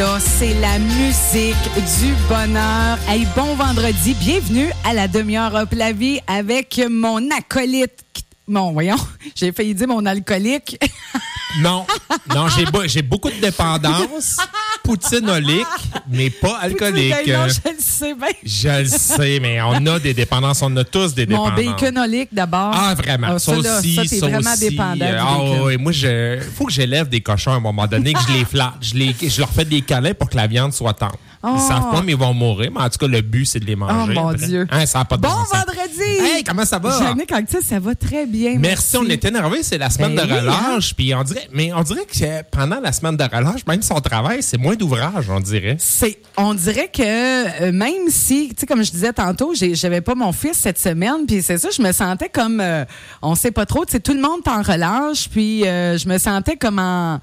là, c'est la musique du bonheur. Hey, bon vendredi, bienvenue à la demi-heure up la vie avec mon acolyte. Bon, voyons, j'ai failli dire mon alcoolique. Non, non, j'ai beaucoup de dépendance. Poutinolique, mais pas alcoolique. Non, je le sais bien. Je le sais, mais on a des dépendances. On a tous des Mon dépendances. baconolique d'abord. Ah, vraiment. Ah, ça, là, aussi, ça, t'es vraiment dépendant Euh, Ah, bacon. oui, moi, je, faut que j'élève des cochons à un moment donné, que je les flatte. Je, les, je leur fais des câlins pour que la viande soit tendre. Oh. Ils savent pas, mais ils vont mourir. Mais en tout cas, le but, c'est de les manger. Oh, mon après. Dieu. Hein, ça n'a pas de Bon vendredi! Hey, comment ça va? Jannick Anctil, ça va très bien. Merci, on est énervé, c'est la semaine Ben de oui, relâche. Puis on dirait, mais on dirait que pendant la semaine de relâche, même son travail, c'est moins d'ouvrage, on dirait. C'est, on dirait que euh, même si, tu sais, comme je disais tantôt, j'avais pas mon fils cette semaine, puis c'est ça, je me sentais comme, euh, on sait pas trop, tu sais, tout le monde est en relâche, puis euh, je me sentais comme en,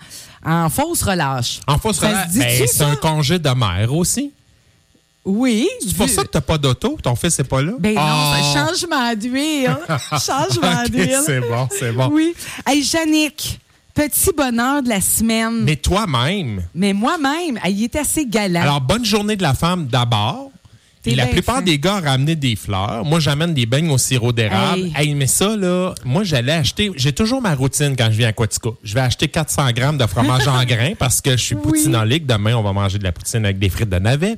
en fausse relâche. En fausse Ça relâche, ben, c'est ça? un congé de mère aussi. Oui. C'est pour ça que t'as pas d'auto, ton fils n'est pas là? Ben non, c'est un changement d'huile. changement Ok, d'huile. c'est bon, c'est bon. Oui. Hey, Jannick, petit bonheur de la semaine. Mais toi-même, Mais moi-même, elle, il est assez galant. alors bonne journée de la femme d'abord. Puis la plupart fin. des gars ramenaient des fleurs. Moi, j'amène des beignes au sirop d'érable. Hey. Hey, mais ça, là, moi, j'allais acheter. J'ai toujours ma routine quand je viens à Quatico. Je vais acheter 400 grammes de fromage en grains parce que je suis Oui. poutinolique. Demain, on va manger de la poutine avec des frites de navet.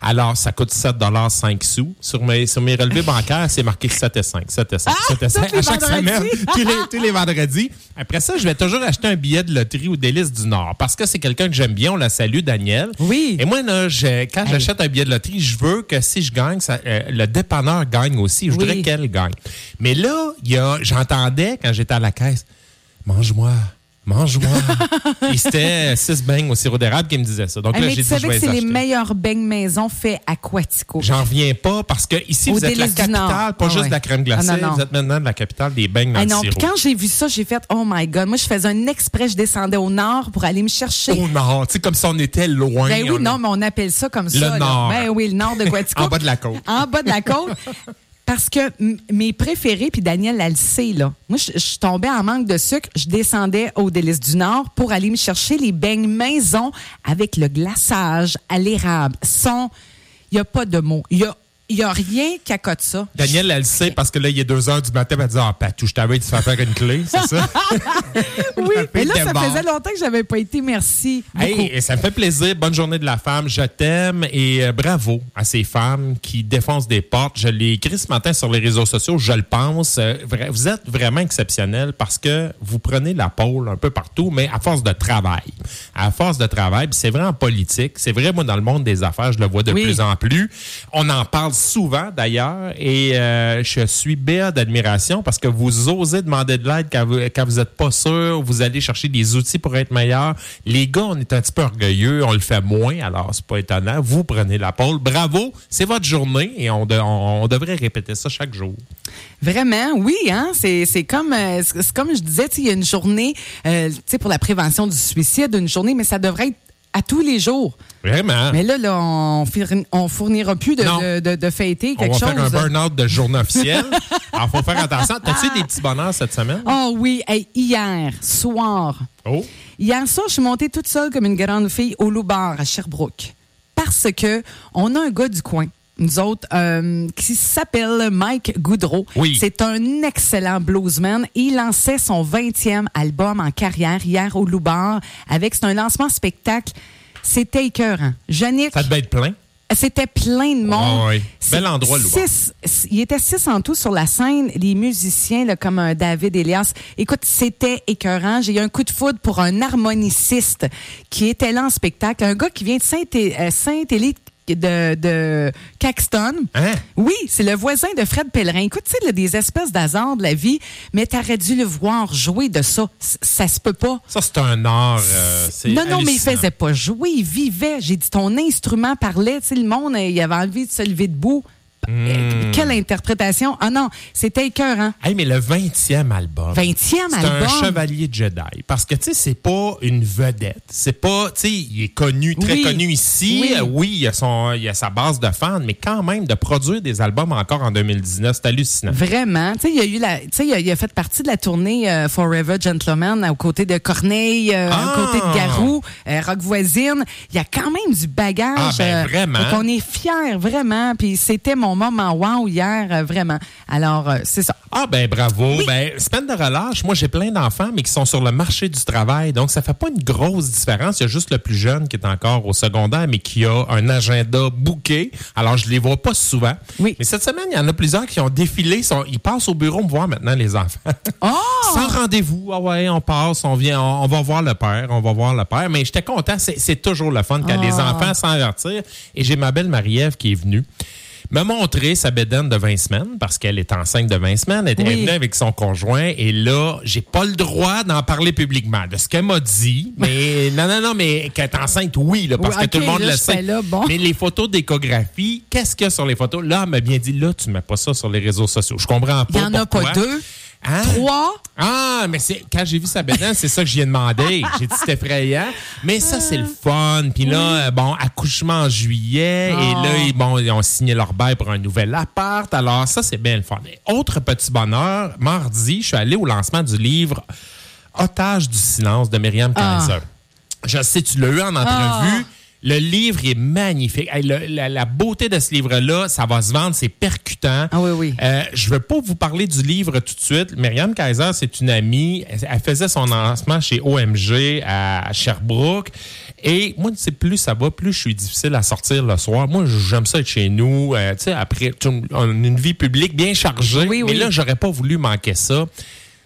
Alors, ça coûte 7 5 sous. Sur mes, sur mes relevés bancaires, c'est marqué 7 et 5. 7 et 5. 7 et 5. Ah, tous les À chaque vendredis. semaine, tous les, tous les vendredis. Après ça, je vais toujours acheter un billet de loterie au Délice du Nord parce que c'est quelqu'un que j'aime bien. On la salue, Daniel. Oui. Et moi, là, je- quand j'achète un billet de loterie, je veux que si je gagne, ça- euh, le dépanneur gagne aussi. Je Oui. voudrais qu'elle gagne. Mais là, j'entendais quand j'étais à la caisse, mange-moi. Mange-moi. Et c'était six beignes au sirop d'érable qui me disait ça. Donc là, mais j'ai tu dit, je vais que c'est les acheter. meilleurs beignes maison faits à Quatico. J'en reviens pas parce que ici, Au vous êtes la Délice du Nord. capitale, pas Ah juste ouais. de la crème glacée, Ah, non, non. vous êtes maintenant de la capitale des beignes dans Ah le non, sirop. puis quand j'ai vu ça, j'ai fait Oh my God. Moi, je faisais un exprès, je descendais au nord pour aller me chercher. Au nord, tu sais, comme si on était loin. ben oui, on- non, mais on appelle ça comme Le ça. là. nord. Ben oui, le nord de Quatico. En bas de la côte. En bas de la côte. Parce que mes préférés, puis Daniel, elle le là. Moi, je, je tombais en manque de sucre. Je descendais au Délice du Nord pour aller me chercher les beignes maison avec le glaçage à l'érable. Son, il n'y a pas de mots. Il n'y a, il y a rien qui accote ça. Daniel, elle le sait parce que là, il est 2 heures du matin, elle dit Ah, Patou, je t'avais dit de faire faire une clé, c'est ça? Oui, mais là, ça faisait longtemps que j'avais pas été. Merci. Hey, et ça me fait plaisir. Bonne journée de la femme. Je t'aime et euh, bravo à ces femmes qui défoncent des portes. Je l'ai écrit ce matin sur les réseaux sociaux, je le pense. Euh, vous êtes vraiment exceptionnels parce que vous prenez la pôle un peu partout, mais à force de travail. À force de travail, c'est vrai en politique, c'est vrai, moi, dans le monde des affaires, je le vois de Oui. plus en plus. On en parle souvent, d'ailleurs, et euh, je suis béat d'admiration parce que vous osez demander de l'aide quand vous quand vous êtes pas sûr, vous allez chercher des outils pour être meilleur. Les gars, on est un petit peu orgueilleux, on le fait moins, alors c'est pas étonnant. Vous prenez la pôle. Bravo, c'est votre journée et on, de- on, on devrait répéter ça chaque jour. Vraiment, oui, hein. C'est, euh, comme je disais, il y a une journée, euh, pour la prévention du suicide, une journée, mais ça devrait être à tous les jours. Vraiment? Mais là, là, on, on fournira plus de, de, de- de fêter on quelque va chose. faire un burn-out de journée officielle. alors, faut faire attention. T'as-tu des petits bonheurs cette semaine? Oh oui, Hey, hier soir, Oh. hier soir, je suis montée toute seule comme une grande fille au Loubar à Sherbrooke parce que on a un gars du coin. Nous autres, euh, qui s'appelle Mike Goudreau. Oui. C'est un excellent bluesman. Il lançait son 20e album en carrière hier au Loubar avec, c'est un lancement spectacle. C'était écœurant. Yannick, Ça devait être plein. c'était plein de monde. Ah oui. C'est Bel endroit, six- Il était six en tout sur la scène. Les musiciens, là, comme un David Elias. Écoute, c'était écœurant. J'ai eu un coup de foudre pour un harmoniciste qui était là en spectacle. Un gars qui vient de Saint-É- euh, Saint-Élie de, de Caxton. Hein? Oui, c'est le voisin de Fred Pellerin. Écoute, tu sais, des espèces d'hasards de la vie, mais t'aurais dû le voir jouer de ça. C- Ça se peut pas. Ça, c'est un art. euh, Non, non, mais il faisait pas jouer, il vivait. J'ai dit, ton instrument parlait, tu sais, le monde, il avait envie de se lever debout. Euh, Quelle interprétation? Ah non, c'était écœurant. Hey, mais le 20e album. 20e C'est album. un chevalier Jedi. Parce que, tu sais, c'est pas une vedette. C'est pas, tu sais, il est connu, très Oui. connu ici. Oui. Euh, Oui, il, a son, il a sa base de fans, mais quand même, de produire des albums encore en 2019, c'est hallucinant. Vraiment. Tu sais, il a eu la, tu sais, il a, il a fait partie de la tournée euh, Forever Gentleman aux côtés de Corneille, euh, Ah! aux côtés de Garou, euh, Rock Voisine. Il y a quand même du bagage. Ah, ben, vraiment. qu'on est fiers, vraiment. Puis c'était mon moment wow hier, euh, vraiment. Alors, euh, c'est ça. Ah ben bravo. Ben semaine de relâche, moi j'ai plein d'enfants mais qui sont sur le marché du travail. Donc ça fait pas une grosse différence, il y a juste le plus jeune qui est encore au secondaire mais qui a un agenda bouqué. Alors je les vois pas souvent. Oui. Mais cette semaine, il y en a plusieurs qui ont défilé, sont- ils passent au bureau me voir maintenant les enfants. Oh! Sans rendez-vous. Ah ouais, on passe, on vient, on, on va voir le père, on va voir le père. Mais j'étais content, c'est toujours le fun quand Ah. les enfants s'avertir. Et j'ai ma belle Marie-Ève qui est venue me montrer sa bédaine de 20 semaines parce qu'elle est enceinte de 20 semaines. Elle était Oui. venue avec son conjoint et là, j'ai pas le droit d'en parler publiquement de ce qu'elle m'a dit. Mais non, non, non, mais qu'elle est enceinte, oui, là, parce Oui, que tout le monde là, le sait. fais là, bon. Mais les photos d'échographie, qu'est-ce qu'il y a sur les photos? Là, elle m'a bien dit, là, tu mets pas ça sur les réseaux sociaux. Je comprends pas. Il y en a pas deux, Hein? trois? Ah, mais c'est quand j'ai vu sa bédaine, c'est ça que j'y ai demandé. J'ai dit c'était effrayant. Mais ça, c'est le fun. Puis là, euh, bon, accouchement en juillet. Et Ah. là, ils, bon, ils ont signé leur bail pour un nouvel appart. Alors, ça, c'est bien le fun. Et autre petit bonheur, mardi, je suis allé au lancement du livre Otage du silence de Myriam Ah. Kaiser. Je sais, tu l'as eu en entrevue. Le livre est magnifique. Hey, le- la, la beauté de ce livre-là, ça va se vendre, c'est percutant. Ah oui, oui. Euh, je ne veux pas vous parler du livre tout de suite. Myriam Kaiser, c'est une amie. Elle, faisait son lancement chez OMG à Sherbrooke. Et moi, tu sais, plus ça va, plus je suis difficile à sortir le soir. Moi, j'aime ça être chez nous. euh, tu sais, après, on a une vie publique bien chargée. Oui, mais oui. là, j'aurais pas voulu manquer ça.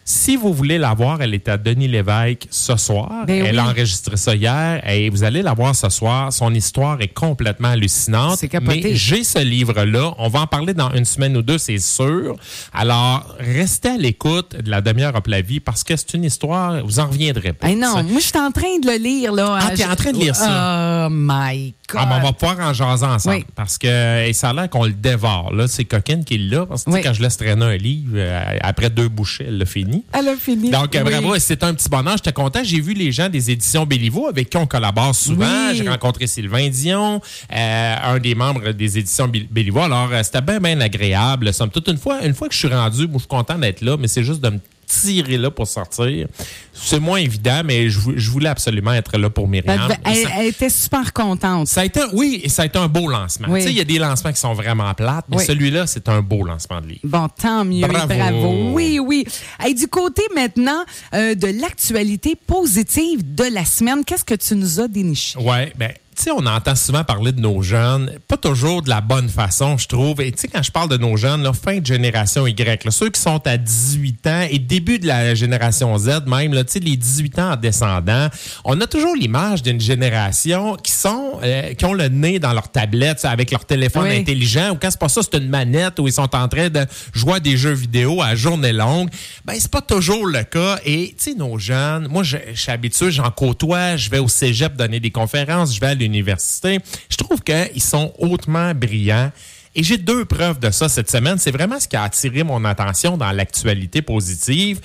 Si vous voulez la voir, elle est à Denis Lévesque ce soir. Ben elle oui. a enregistré ça hier et vous allez la voir ce soir. Son histoire est complètement hallucinante. C'est capoté. Mais j'ai ce livre-là. On va en parler dans une semaine ou deux, c'est sûr. Alors, restez à l'écoute de la demi-heure up la vie parce que c'est une histoire, vous en reviendrez pas. Hey, non, moi, je suis en train de le lire, là. Ah, t'es en train de lire ça? Oh, my God. Ah, ben, on va pouvoir en jaser ensemble. Oui. Parce que et ça a l'air qu'on le dévore. Là, c'est coquine qui l'a. Parce que Oui. quand je laisse traîner un livre, euh, après deux bouchées, elle l'a fini. Elle a fini. Donc, euh, Oui. bravo, c'est un petit bonheur. J'étais content. J'ai vu les gens des éditions Béliveau avec qui on collabore souvent. Oui. J'ai rencontré Sylvain Dion, euh, un des membres des éditions Bé- Béliveau. Alors, euh, c'était bien, bien agréable. Somme toute, une fois, une fois que je suis rendu, moi, je suis content d'être là, mais c'est juste de me tirer là pour sortir. C'est moins évident, mais je, vou- je voulais absolument être là pour Myriam. devait- elle- Ça- elle était super contente. ça a été, un- oui, et ça a été un beau lancement. Oui. Tu sais, il y a des lancements qui sont vraiment plates, mais Oui. celui-là, c'est un beau lancement de livre. Bon, tant mieux. Bravo. Bravo. Oui, oui. Et du côté maintenant euh, de l'actualité positive de la semaine, qu'est-ce que tu nous as déniché? Ouais, ben, tu sais, on entend souvent parler de nos jeunes, pas toujours de la bonne façon, je trouve. Et tu sais, quand je parle de nos jeunes, là, fin de génération Y, là, ceux qui sont à 18 ans et début de la génération Z même, là, tu sais, les 18 ans en descendant, on a toujours l'image d'une génération qui sont, euh, qui ont le nez dans leur tablette, avec leur téléphone Oui. intelligent, ou quand c'est pas ça, c'est une manette où ils sont en train de jouer à des jeux vidéo à journée longue. Ben, c'est pas toujours le cas. Et, tu sais, nos jeunes, moi, je, je suis habitué, j'en côtoie, je vais au cégep donner des conférences, je vais à l'université. Je trouve qu'ils sont hautement brillants. Et j'ai deux preuves de ça cette semaine. C'est vraiment ce qui a attiré mon attention dans l'actualité positive.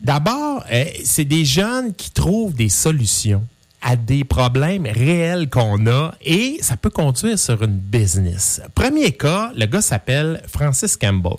D'abord, euh, c'est des jeunes qui trouvent des solutions à des problèmes réels qu'on a et ça peut conduire sur une business. Premier cas, le gars s'appelle Francis Campbell.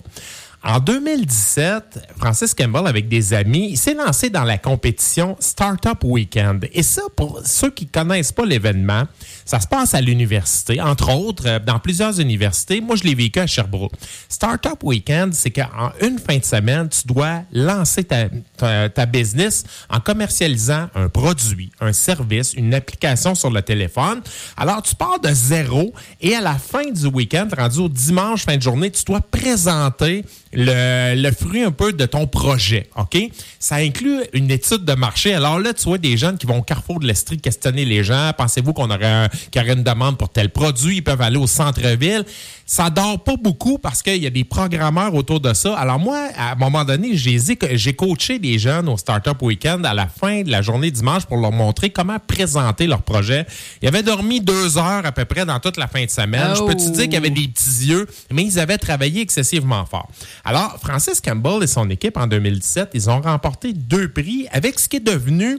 En 2017, Francis Campbell, avec des amis, s'est lancé dans la compétition Startup Weekend. Et ça, pour ceux qui connaissent pas l'événement, ça se passe à l'université, entre autres, euh, dans plusieurs universités. Moi, je l'ai vécu à Sherbrooke. Startup Weekend, c'est qu'en une fin de semaine, tu dois lancer ta, ta, ta business en commercialisant un produit, un service, une application sur le téléphone. Alors, tu pars de zéro et à la fin du week-end, rendu au dimanche, fin de journée, tu dois présenter le, fruit un peu de ton projet, OK? Ça inclut une étude de marché. Alors là, tu vois des jeunes qui vont au carrefour de l'Estrie questionner les gens. Pensez-vous qu'on aurait un, aurait une demande pour tel produit? Ils peuvent aller au centre-ville. Ça dort pas beaucoup parce qu'il y a des programmeurs autour de ça. Alors moi, à un moment donné, j'ai coaché des jeunes au Startup Weekend à la fin de la journée dimanche pour leur montrer comment présenter leur projet. Ils avaient dormi deux heures à peu près dans toute la fin de semaine. Je peux te dire qu'ils avaient des petits yeux, mais ils avaient travaillé excessivement fort. Alors, Francis Campbell et son équipe, en 2017, ils ont remporté deux prix avec ce qui est devenu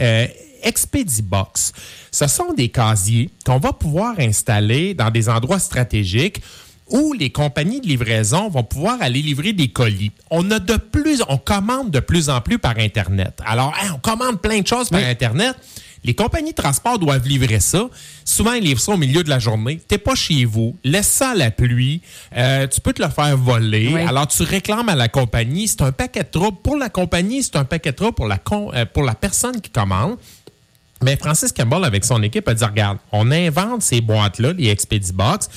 euh, Expedibox. Ce sont des casiers qu'on va pouvoir installer dans des endroits stratégiques où les compagnies de livraison vont pouvoir aller livrer des colis. On a de plus, on commande de plus en plus par Internet. Alors, hein, on commande plein de choses par Internet. Les compagnies de transport doivent livrer ça. Souvent, ils livrent ça au milieu de la journée. T'es pas chez vous. Laisse ça à la pluie. Euh, tu peux te le faire voler. Alors, tu réclames à la compagnie. C'est un paquet de troubles. Pour la compagnie, c'est un paquet de troubles pour la, euh, pour la personne qui commande. Mais Francis Campbell, avec son équipe, a dit, regarde, on invente ces boîtes-là, les Expedibox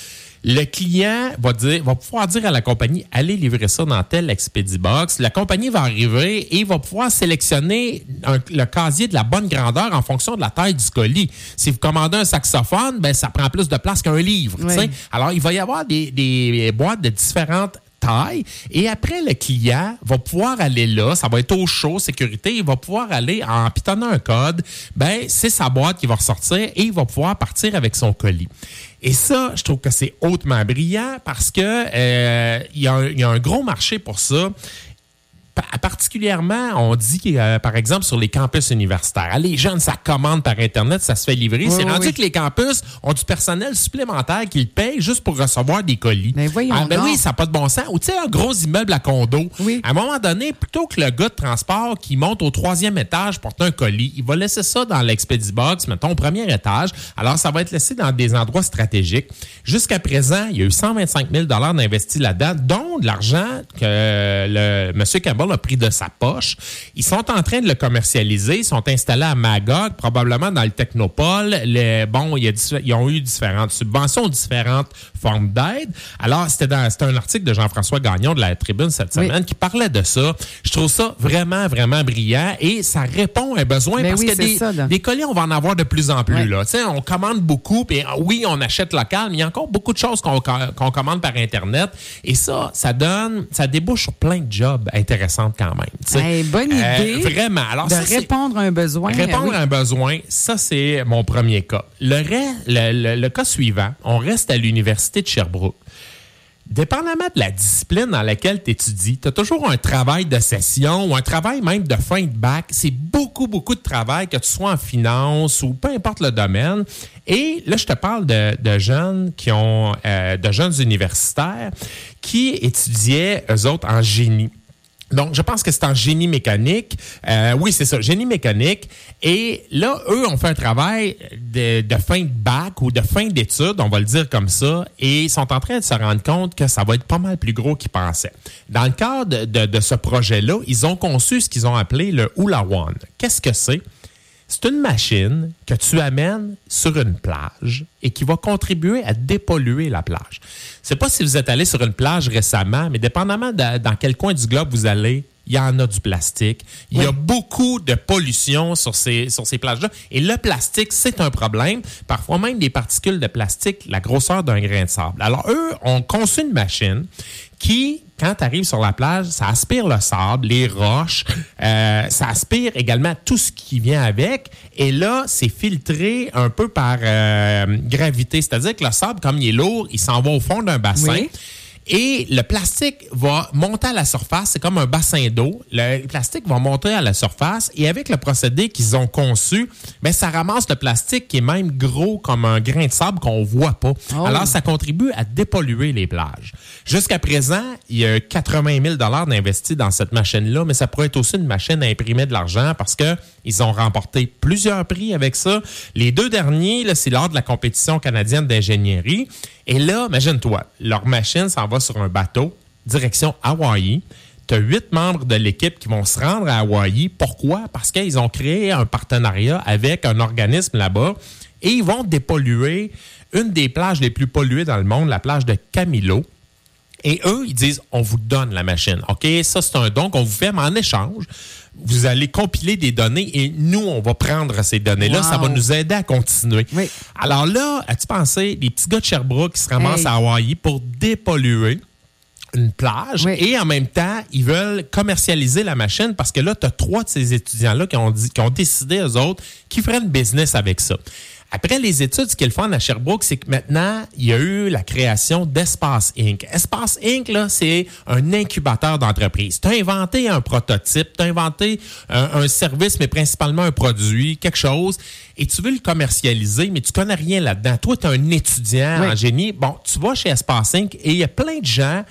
le client va dire, va pouvoir dire à la compagnie, allez livrer ça dans tel Expedibox. La compagnie va arriver et va pouvoir sélectionner le casier de la bonne grandeur en fonction de la taille du colis. Si vous commandez un saxophone, ben, ça prend plus de place qu'un livre. Alors, il va y avoir des, des boîtes de différentes taille. Et après, le client va pouvoir aller là, ça va être au chaud, sécurité, il va pouvoir aller en pitonnant un code, ben c'est sa boîte qui va ressortir et il va pouvoir partir avec son colis. Et ça, je trouve que c'est hautement brillant parce que euh, il y, y, a un gros marché pour ça particulièrement, on dit, euh, par exemple, sur les campus universitaires. Les jeunes, ça commande par Internet, ça se fait livrer. c'est rendu que les campus ont du personnel supplémentaire qu'ils payent juste pour recevoir des colis. Mais voyons ah, ben oui, ça n'a pas de bon sens. Ou tu sais, un gros immeuble à condo. À un moment donné, plutôt que le gars de transport qui monte au troisième étage porte un colis, il va laisser ça dans l'expedibox, mettons, au premier étage. Alors, ça va être laissé dans des endroits stratégiques. Jusqu'à présent, il y a eu 125 000 d'investis là-dedans, dont de l'argent que le monsieur A pris de sa poche. Ils sont en train de le commercialiser. Ils sont installés à Magog, probablement dans le Technopole. Bon, il y a, ils ont eu différentes subventions, différentes formes d'aide. Alors, c'était un article de Jean-François Gagnon de la Tribune cette semaine qui parlait de ça. Je trouve ça vraiment, vraiment brillant et ça répond à un besoin ben parce que des, des, colis, on va en avoir de plus en plus. Là. On commande beaucoup, puis oui, on achète local, mais il y a encore beaucoup de choses qu'on commande par Internet. Et ça, ça donne, ça débouche sur plein de jobs intéressants quand même. bonne euh, idée. vraiment. Alors, de répondre à un besoin. Répondre à un besoin, ça, c'est mon premier cas. Le, le, cas suivant, on reste à l'Université de Sherbrooke. Dépendamment de la discipline dans laquelle tu étudies, tu as toujours un travail de session ou un travail même de fin de bac. C'est beaucoup, beaucoup de travail, que tu sois en finance ou peu importe le domaine. Et là, je te parle de, jeunes qui ont, euh, de jeunes universitaires qui étudiaient, eux autres, en génie. Donc, je pense que c'est en génie mécanique. Euh, oui, c'est ça, génie mécanique. Et là, eux ont fait un travail de, fin de bac ou de fin d'études, on va le dire comme ça, et ils sont en train de se rendre compte que ça va être pas mal plus gros qu'ils pensaient. Dans le cadre de, de ce projet-là, ils ont conçu ce qu'ils ont appelé le Hula One. Qu'est-ce que c'est? C'est une machine que tu amènes sur une plage et qui va contribuer à dépolluer la plage. Je sais pas si vous êtes allé sur une plage récemment, mais dépendamment de, dans quel coin du globe vous allez, il y en a du plastique. Il y a beaucoup de pollution sur ces, sur ces plages-là. Et le plastique, c'est un problème. Parfois même des particules de plastique, la grosseur d'un grain de sable. Alors, eux ont conçu une machine qui, quand tu arrives sur la plage, ça aspire le sable, les roches, euh, ça aspire également tout ce qui vient avec. Et là, c'est filtré un peu par euh, gravité. C'est-à-dire que le sable, comme il est lourd, il s'en va au fond d'un bassin. Et le plastique va monter à la surface, c'est comme un bassin d'eau. Le plastique va monter à la surface et avec le procédé qu'ils ont conçu, ben ça ramasse le plastique qui est même gros comme un grain de sable qu'on voit pas. Oh. Alors ça contribue à dépolluer les plages. Jusqu'à présent, il y a 80 000 dollars d'investis dans cette machine-là, mais ça pourrait être aussi une machine à imprimer de l'argent parce que ils ont remporté plusieurs prix avec ça. Les deux derniers, c'est lors de la compétition canadienne d'ingénierie. Et là, imagine-toi, leur machine s'en va sur un bateau, direction Hawaï. Tu as huit membres de l'équipe qui vont se rendre à Hawaï. Pourquoi? Parce qu'ils ont créé un partenariat avec un organisme là-bas et ils vont dépolluer une des plages les plus polluées dans le monde, la plage de Camilo. Et eux, ils disent, on vous donne la machine. OK, ça, c'est un don qu'on vous fait, mais en échange, vous allez compiler des données et nous, on va prendre ces données-là. Wow. Ça va nous aider à continuer. Oui. Alors là, as-tu pensé, les petits gars de Sherbrooke qui se ramassent Hey. à Hawaï pour dépolluer une plage Oui. et en même temps, ils veulent commercialiser la machine parce que là, tu as trois de ces étudiants-là qui ont, dit, qui ont décidé, eux autres, qu'ils feraient une business avec ça. Après les études, ce font à Sherbrooke, c'est que maintenant, il y a eu la création d'Espace Inc. Espace Inc., là, c'est un incubateur d'entreprise. Tu as inventé un prototype, tu as inventé un, un service, mais principalement un produit, quelque chose, et tu veux le commercialiser, mais tu connais rien là-dedans. Toi, tu es un étudiant Oui. en génie. Bon, tu vas chez Espace Inc. et il y a plein de gens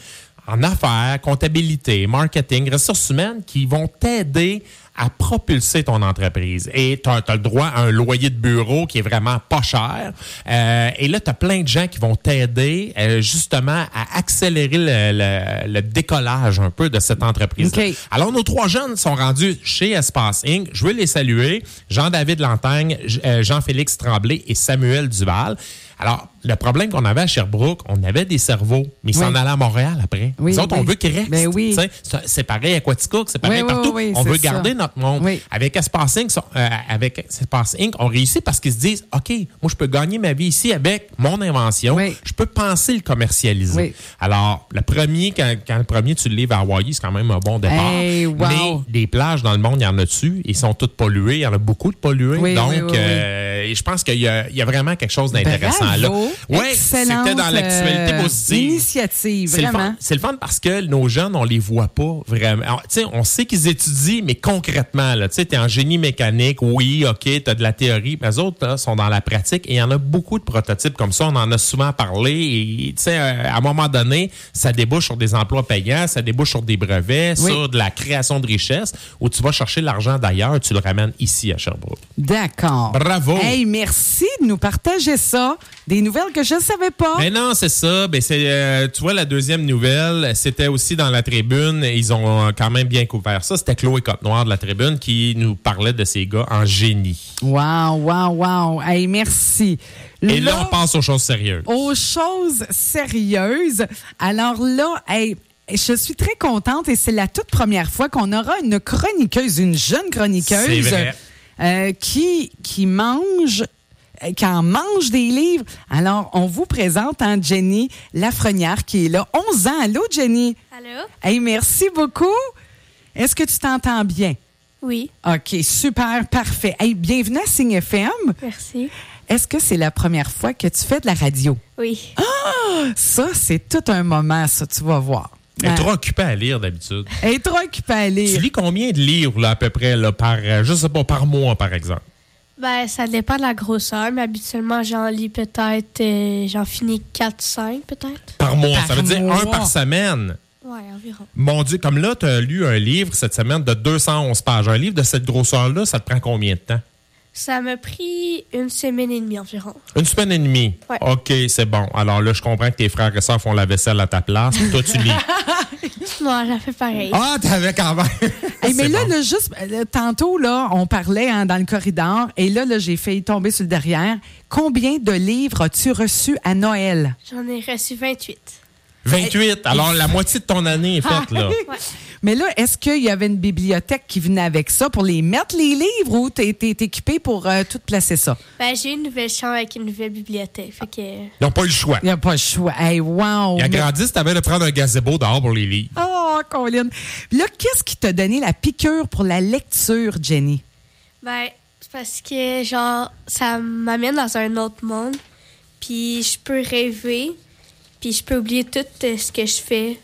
en affaires, comptabilité, marketing, ressources humaines qui vont t'aider à propulser ton entreprise. Et tu as, le droit à un loyer de bureau qui est vraiment pas cher. Euh, et là, tu as plein de gens qui vont t'aider euh, justement à accélérer le, le- le décollage un peu de cette entreprise. OK. Alors, nos trois jeunes sont rendus chez Espace Inc. Je veux les saluer. Jean-David Lantagne, euh, Jean-Félix Tremblay et Samuel Duval. Alors, le problème qu'on avait à Sherbrooke, on avait des cerveaux, mais ils s'en allaient à Montréal après. Oui, Nous autres, on veut qu'ils restent. Ben oui. C'est pareil à Quaticook, c'est pareil partout. on veut ça. garder notre monde. Avec Espace Inc., euh, avec Espace Inc., on réussit parce qu'ils se disent, OK, moi, je peux gagner ma vie ici avec mon invention. Je peux penser le commercialiser. Alors, le premier, quand, quand le premier, tu le livres à Hawaii, c'est quand même un bon départ. Hey, wow. Mais des plages dans le monde, il y en a dessus. Ils sont toutes polluées. Il y en a beaucoup de polluées. Donc, euh, je pense qu'il y, y a vraiment quelque chose d'intéressant là. Excellente, c'était dans l'actualité euh, positive. Initiative, C'est le, vraiment. c'est le fun parce que nos jeunes, on les voit pas vraiment. Alors, tu on sait qu'ils étudient, mais concrètement, tu t'es en génie mécanique, oui, OK, t'as de la théorie, mais les autres là, sont dans la pratique et il y en a beaucoup de prototypes comme ça. On en a souvent parlé et, tu euh, à un moment donné, ça débouche sur des emplois payants, ça débouche sur des brevets, Oui. sur de la création de richesses où tu vas chercher l'argent d'ailleurs, tu le ramènes ici à Sherbrooke. D'accord. Bravo. Hey, merci de nous partager ça. Des nouvelles que je ne savais pas. Mais non, c'est ça. Ben c'est, euh, tu vois, la deuxième nouvelle, c'était aussi dans la tribune. Ils ont euh, quand même bien couvert ça. C'était Chloé Côte-Noire de la tribune qui nous parlait de ces gars en génie. Wow, wow, wow. Hey, merci. Et là, on passe aux choses sérieuses. aux choses sérieuses. Alors là, hey, je suis très contente et c'est la toute première fois qu'on aura une chroniqueuse, une jeune C'est chroniqueuse vrai. euh, qui, qui mange qui en mange des livres. Alors, on vous présente hein, Jenny Lafrenière qui est là. 11 ans. Allô, Jenny? Allô? Hey, merci beaucoup. Est-ce que tu t'entends bien? Oui, OK, super, parfait. Hey, bienvenue à Signe FM. merci. Est-ce que c'est la première fois que tu fais de la radio? Oui. Ça, c'est tout un moment, ça, tu vas voir. Elle est Hein? trop occupée à lire d'habitude. Elle est trop occupée à Tu lire. lis combien de livres, là, à peu près, là, par, euh, je sais pas, par mois, par exemple? Ben, ça dépend de la grosseur, mais habituellement, j'en lis peut-être, euh, j'en finis 4-5 peut-être. Par mois. Par ça veut dire mois. un par semaine. Ouais, environ. Mon Dieu, comme là, tu as lu un livre cette semaine de 211 pages. Un livre de cette grosseur-là, ça te prend combien de temps? Ça m'a pris une semaine et demie environ. Une semaine et demie? Ouais. OK, c'est bon. Alors là, je comprends que tes frères et sœurs font la vaisselle à ta place. Toi, tu lis. Moi, j'ai fait pareil. ah, t'avais quand même. Hey, mais là, bon. là, juste, euh, tantôt, là, on parlait hein, dans le corridor et là, là j'ai failli tomber sur le derrière. Combien de livres as-tu reçus à Noël? J'en ai reçu 28. 28. Alors, la moitié de ton année est faite, là. Ouais. Mais là, est-ce qu'il y avait une bibliothèque qui venait avec ça pour les mettre, les livres, ou t'es t'es équipé pour euh, tout placer ça? Ben, j'ai une nouvelle chambre avec une nouvelle bibliothèque. Fait que. Ils n'ont pas eu le choix. Il n'y a pas le choix. Hey, wow! Ils Mais- agrandissent, t'avais de prendre un gazebo dehors pour les lire. Oh, Colin! Là, qu'est-ce qui t'a donné la piqûre pour la lecture, Jenny? Ben, c'est parce que, genre, ça m'amène dans un autre monde. Puis je peux rêver. Puis je peux oublier tout euh, ce que je fais.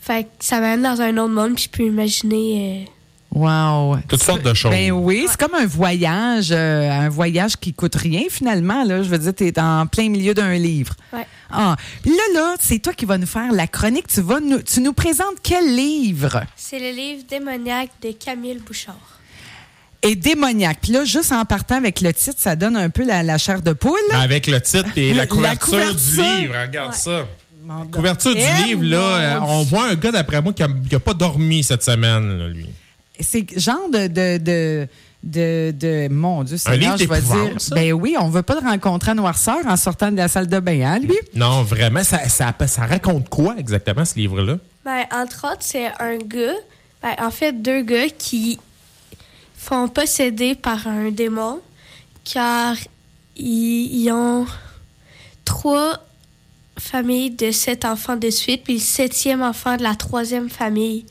Fait que ça m'amène dans un autre monde. Puis je peux imaginer. euh, Wow! Toutes sortes de choses. Ben oui, c'est comme un voyage, euh, un voyage qui coûte rien finalement. Là. Je veux dire, tu es en plein milieu d'un livre. Ouais. Ah, puis là, là, c'est toi qui vas nous faire la chronique. Tu, vas nous, tu nous présentes quel livre? C'est le livre démoniaque de Camille Bouchard. Et démoniaque. Puis là, juste en partant avec le titre, ça donne un peu la, la chair de poule. Ben, Avec le titre et la La couverture, couverture. du livre. Regarde Ouais. ça. Couverture du Eh, livre, là, euh, on voit un gars d'après moi qui n'a pas dormi cette semaine, là, lui. C'est genre de, de, de, de, de mon Dieu, c'est livre je vais dire. ça? Ben oui, on veut pas le rencontrer à noirceur en sortant de la salle de bain, hein, lui? Non, vraiment, ça, ça, ça raconte quoi exactement, ce livre-là? Ben, entre autres, c'est un gars, ben, en fait, deux gars qui font posséder par un démon car ils, ils ont trois familles de sept enfants de suite, puis le septième enfant de la troisième famille,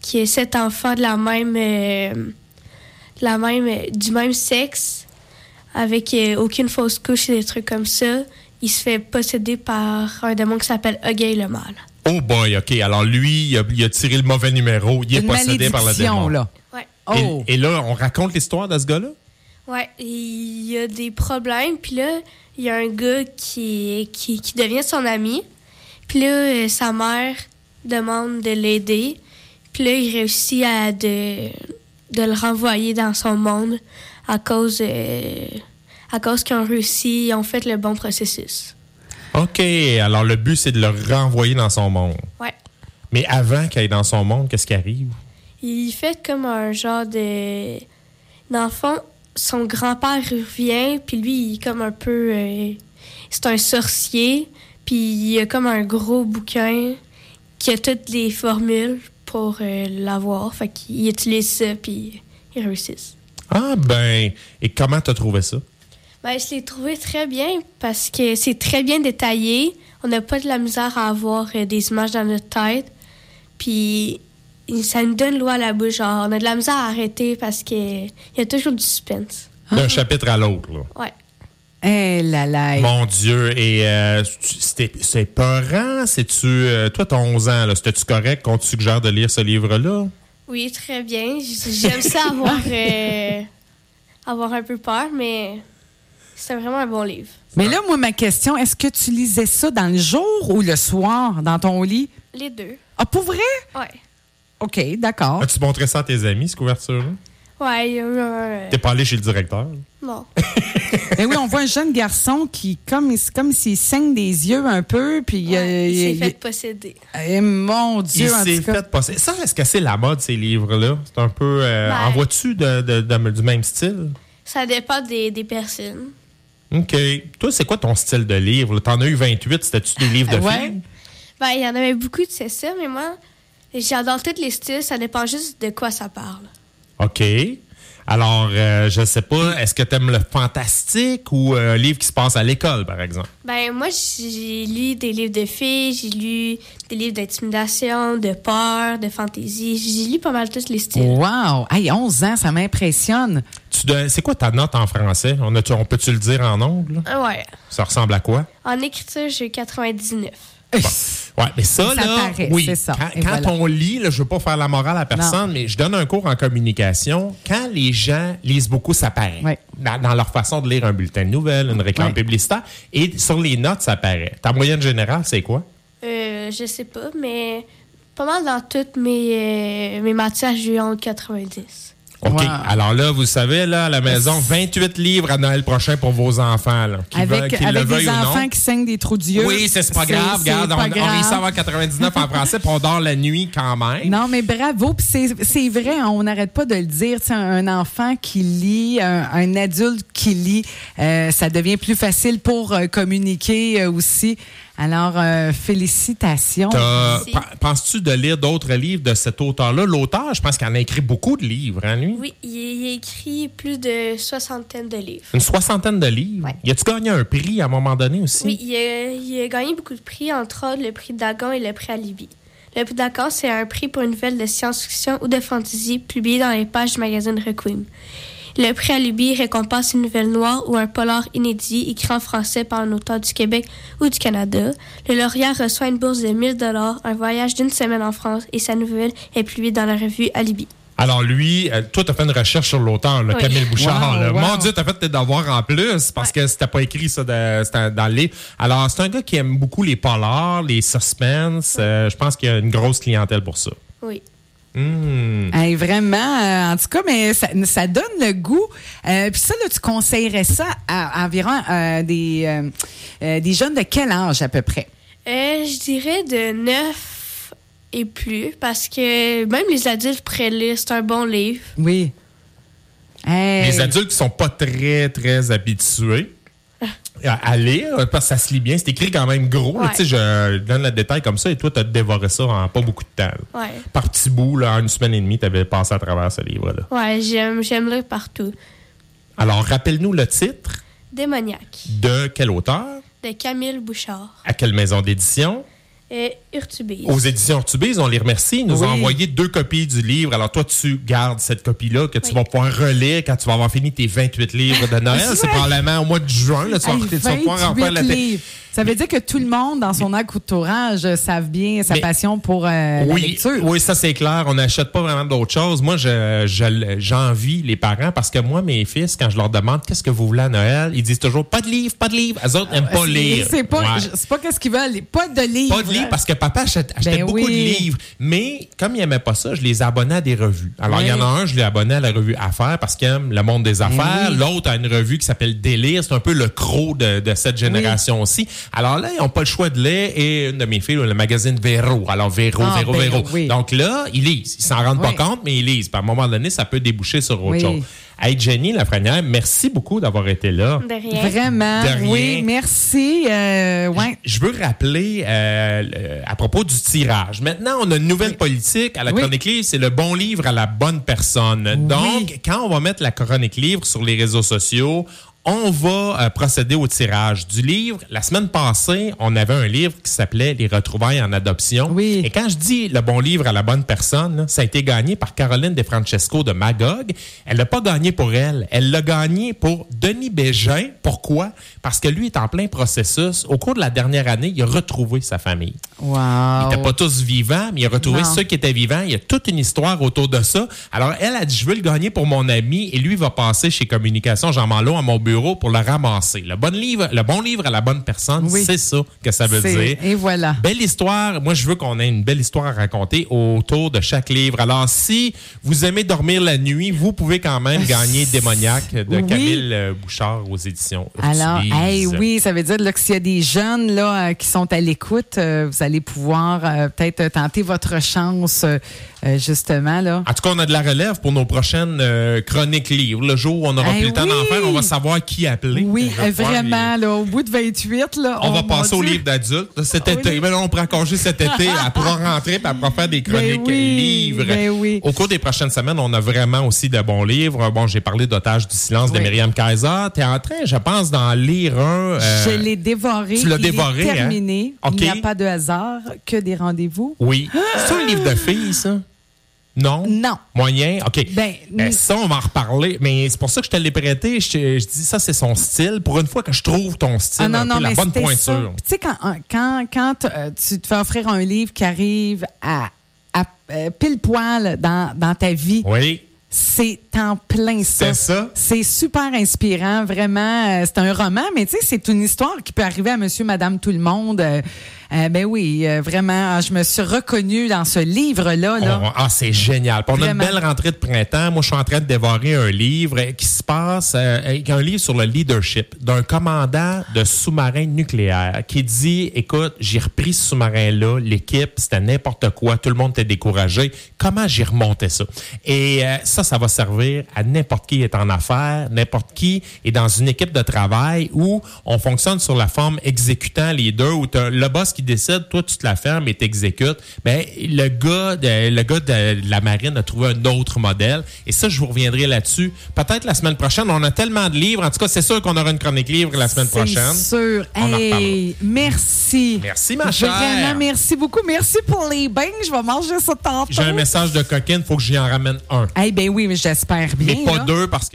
qui est sept enfants de la même, euh, de la même, euh, du même sexe, avec euh, aucune fausse couche et des trucs comme ça. Il se fait posséder par un démon qui s'appelle Huggy le Mâle. Oh boy, OK. Alors lui, il a, il a tiré le mauvais numéro. Il est Une possédé par le démon. là. Ouais. Oh! Et, et là, on raconte l'histoire de ce gars-là? Ouais, il y a des problèmes. Puis là, il y a un gars qui, qui, qui devient son ami. Puis là, euh, sa mère demande de l'aider. Puis là, il réussit à de, de le renvoyer dans son monde à cause, euh, à cause qu'ils ont réussi, ils ont fait le bon processus. OK. Alors le but, c'est de le renvoyer dans son monde. Ouais. Mais avant qu'il aille dans son monde, qu'est-ce qui arrive? Il fait comme un genre de. Dans le fond, son grand-père revient, puis lui, il est comme un peu. euh, c'est un sorcier, puis il a comme un gros bouquin qui a toutes les formules pour euh, l'avoir. Fait qu'il utilise ça, puis il réussit. Ah ben, et comment t'as trouvé ça? Ben, je l'ai trouvé très bien parce que c'est très bien détaillé. On n'a pas de la misère à avoir euh, des images dans notre tête. Puis ça nous donne l'eau à la bouche. Genre, on a de la misère à arrêter parce qu'il y a toujours du suspense. D'un chapitre à l'autre, là. Ouais. Eh là là. Mon Dieu, et euh, c'est peurant, c'est-tu... euh, toi, t'as 11 ans, là. C'était-tu correct qu'on te suggère de lire ce livre-là? Oui, très bien. J'aime ça avoir, euh, avoir un peu peur, mais c'est vraiment un bon livre. Mais là, moi, ma question, est-ce que tu lisais ça dans le jour ou le soir dans ton lit? Les deux. Ah, pour vrai? Ouais. OK, d'accord. As-tu montré ça à tes amis, cette couverture-là? Ouais, il y a eu un. euh, T'es pas allé chez le directeur? Non. Ben oui, on voit un jeune garçon qui, comme, c'est comme s'il saigne des yeux un peu, puis... Ouais, euh, il s'est il- fait posséder. Eh, mon Dieu, Il en s'est tout cas. fait passer. Ça, est-ce que c'est la mode, ces livres-là? C'est un peu... euh, Ben. En vois-tu de- de- de- du même style? Ça dépend des, des personnes. OK. Toi, c'est quoi ton style de livre? T'en as eu 28, c'était-tu des livres de Ouais. filles? Ben, il y en avait beaucoup de c'est ça, mais moi, j'adore tous les styles. Ça dépend juste de quoi ça parle. OK. Alors, euh, je sais pas, est-ce que t'aimes le fantastique ou euh, un livre qui se passe à l'école, par exemple? Ben, moi, j'ai lu des livres de filles, j'ai lu des livres d'intimidation, de peur, de fantaisie. J'ai lu pas mal tous les styles. Wow! Hey, 11 ans, ça m'impressionne. Tu C'est quoi ta note en français? On, a- on peut-tu le dire en ongle? Ah Ouais. Ça ressemble à quoi? En écriture, j'ai 99. Ouais, mais ça, Ça là, paraît, oui. ça. Quand, Et quand voilà. on lit, là, je veux pas faire la morale à personne, mais je donne un cours en communication. Quand les gens lisent beaucoup, ça paraît. Ouais. Dans, dans leur façon de lire un bulletin de nouvelles, une réclame Ouais. publicitaire. Et sur les notes, ça paraît. Ta moyenne générale, c'est quoi? Euh, je sais pas, mais pas mal dans toutes mes, euh, mes matières, j'ai eu entre 90. OK. Wow. Alors là, vous savez, là, à la maison, 28 livres à Noël prochain pour vos enfants, là. Veulent- Avec, qu'ils le avec des enfants qui saignent des trous d'yeux. Oui, c'est pas grave. Regarde, on, pas on grave. réussit à avoir 99 en français, puis on dort la nuit quand même. Non, mais bravo. Puis c'est c'est vrai, on n'arrête pas de le dire. Tu sais, un enfant qui lit, un, un adulte qui lit, euh, ça devient plus facile pour euh, communiquer euh, aussi. Alors, euh, félicitations. Penses-tu de lire d'autres livres de cet auteur-là? L'auteur, je pense qu'il en a écrit beaucoup de livres, hein, lui? Oui, il, il a écrit plus de soixantaine de livres. Une soixantaine de livres? Ouais. Y a-tu gagné un prix à un moment donné aussi? Oui, il a, il a gagné beaucoup de prix, entre autres le prix Dagon et le prix Alibi. Le prix Dagon, c'est un prix pour une nouvelle de science-fiction ou de fantasy publiée dans les pages du magazine Requiem. Le prix Alibi récompense une nouvelle noire ou un polar inédit écrit en français par un auteur du Québec ou du Canada. Le lauréat reçoit une bourse de 1000 dollars, un voyage d'une semaine en France et sa nouvelle est publiée dans la revue Alibi. Alors lui, euh, toi, t'as fait une recherche sur l'auteur, Oui. Camille Bouchard. Wow, là. wow. Mon Dieu, t'as fait tes devoirs en plus parce que c'était pas écrit ça de- dans le livre. Alors, c'est un gars qui aime beaucoup les polars, les suspense. Euh, je pense qu'il y a une grosse clientèle pour ça. Oui. Hey, vraiment, euh, en tout cas, mais ça, ça donne le goût. Euh, Puis ça, là, tu conseillerais ça à, environ euh, des, des jeunes de quel âge à peu près? Euh, je dirais de 9 et plus, parce que même les adultes c'est un bon livre. Oui. Hey. Les adultes qui sont pas très, très habitués à lire, parce que ça se lit bien. C'est écrit quand même gros. là. Ouais. Tu sais, je donne le détail comme ça et toi, tu as dévoré ça en pas beaucoup de temps. Ouais. Par petits bouts, là, en une semaine et demie, tu avais passé à travers ce livre-là. Ouais, j'aime, j'aime lire partout. Alors, rappelle-nous le titre Démoniaque de quel auteur, de Camille Bouchard à quelle maison d'édition? Et Urtubise. Aux éditions Ortubise, on les remercie. Ils nous Oui. ont envoyé deux copies du livre. Alors, toi, tu gardes cette copie-là que tu Oui. vas pouvoir relire quand tu vas avoir fini tes 28 livres de Noël. C'est probablement au mois de juin. Là, tu, vas, pouvoir en faire la 28 livres. Ça veut dire que tout le monde, dans son entourage, savent bien sa Mais- passion pour euh, la oui, lecture. oui, ça c'est clair. On n'achète pas vraiment d'autres choses. Moi, je, je- j'envie les parents parce que moi, mes fils, quand je leur demande qu'est-ce que vous voulez à Noël, ils disent toujours pas de livre, pas de livre. Les autres n'aiment pas C'est- lire. C'est pas, Ouais. je- c'est pas qu'est-ce qu'ils veulent. Pas de livres. Pas de livres parce que papa achète- achetait Ben beaucoup oui. de livres. Mais comme il n'aimait pas ça, je les abonnais à des revues. Alors, il y en a un, je l'ai abonné à la revue Affaires parce qu'il aime le monde des affaires. oui. L'autre a une revue qui s'appelle Délire. C'est un peu le croc de, de cette génération aussi. Alors là, ils n'ont pas le choix de lire. Et une de mes filles, le magazine Véro. Alors, Véro, Ah, Véro, ben Véro. oui. Donc là, ils lisent. Ils s'en rendent Oui. pas compte, mais ils lisent. Puis à un moment donné, ça peut déboucher sur autre Oui. chose. Hey, Jenny Lafrenière, merci beaucoup d'avoir été là. De rien. Vraiment. De rien. Oui, merci. Euh, ouais. Je veux rappeler euh, à propos du tirage. Maintenant, on a une nouvelle politique à la Oui. chronique livre, c'est le bon livre à la bonne personne. Donc, quand on va mettre la chronique livre sur les réseaux sociaux, on va euh, procéder au tirage du livre. La semaine passée, on avait un livre qui s'appelait Les retrouvailles en adoption. Oui. Et quand je dis le bon livre à la bonne personne, là, ça a été gagné par Caroline De Francesco de Magog. Elle l'a pas gagné pour elle. Elle l'a gagné pour Denis Bégin. Pourquoi? Parce que lui est en plein processus. Au cours de la dernière année, il a retrouvé sa famille. Wow. Ils n'étaient pas tous vivants, mais il a retrouvé Non. ceux qui étaient vivants. Il y a toute une histoire autour de ça. Alors, elle a dit, je veux le gagner pour mon ami, et lui va passer chez Communication Jean Malo à mon bureau pour le ramasser. Le bon livre, le bon livre à la bonne personne, Oui. c'est ça que ça veut dire. Et voilà. Belle histoire. Moi, je veux qu'on ait une belle histoire à raconter autour de chaque livre. Alors, si vous aimez dormir la nuit, vous pouvez quand même gagner Démoniaque de Oui. Camille euh, Bouchard aux éditions. Alors, hey, oui, ça veut dire que s'il y a des jeunes là, euh, qui sont à l'écoute, euh, vous allez pouvoir peut-être tenter votre chance, euh, justement. Là. En tout cas, on a de la relève pour nos prochaines euh, chroniques livres. Le jour où on aura Eh plus le temps d'en faire, on va savoir qui appeler. Oui, vraiment, là, au bout de 28, là, On oh, va mon passer au Dieu. livre d'adulte cet Oui. été. Mais là, on prend congé cet été. Elle pourra rentrer et elle pourra faire des chroniques Ben oui, livres. ben oui. Au cours des prochaines semaines, on a vraiment aussi de bons livres. Bon, j'ai parlé d'Otage du silence de. Myriam Kaiser. Tu es en train, je pense, d'en lire un. euh, Je l'ai dévoré. tu l'as dévoré, hein? terminé. OK. Il n'y a pas de hasard, que des rendez-vous. Oui. C'est un livre de filles, ça? Non? Non. Moyen? OK. Ben, Ben, ça, on va en reparler. Mais c'est pour ça que je te l'ai prêté. Je, dis ça, c'est son style. Pour une fois que je trouve ton style, Ah non, un non, peu la bonne pointure. Tu sais, quand, quand, quand euh, tu te fais offrir un livre qui arrive à, à, euh, pile poil dans, dans ta vie, Oui. c'est en plein ça. C'est ça. C'est super inspirant, vraiment. Euh, C'est un roman, mais tu sais, c'est une histoire qui peut arriver à monsieur, madame, tout le monde. Euh, euh, ben oui, euh, vraiment, je me suis reconnue dans ce livre-là. Là. On- ah, c'est génial. On a une belle rentrée de printemps. Moi, je suis en train de dévorer un livre euh, qui se passe, euh, un livre sur le leadership d'un commandant de sous-marin nucléaire qui dit, écoute, j'ai repris ce sous-marin-là, l'équipe, c'était n'importe quoi, tout le monde était découragé. Comment j'ai remonté ça? Et euh, ça, ça va servir à n'importe qui est en affaires, n'importe qui est dans une équipe de travail où on fonctionne sur la forme exécutant leader, où le boss qui décide, toi, tu te la fermes et t'exécutes. Ben, le gars, de, le gars de la marine a trouvé un autre modèle. Et ça, je vous reviendrai là-dessus. Peut-être la semaine prochaine. On a tellement de livres. En tout cas, c'est sûr qu'on aura une chronique livre la semaine prochaine. C'est sûr. On en Hey, merci. Merci, ma chère. Vraiment, merci beaucoup. Merci pour les bains. Je vais manger ça tantôt. J'ai un message de coquine, faut que j'y en ramène un. Eh ben oui, mais j'espère bien. Mais pas là. deux parce que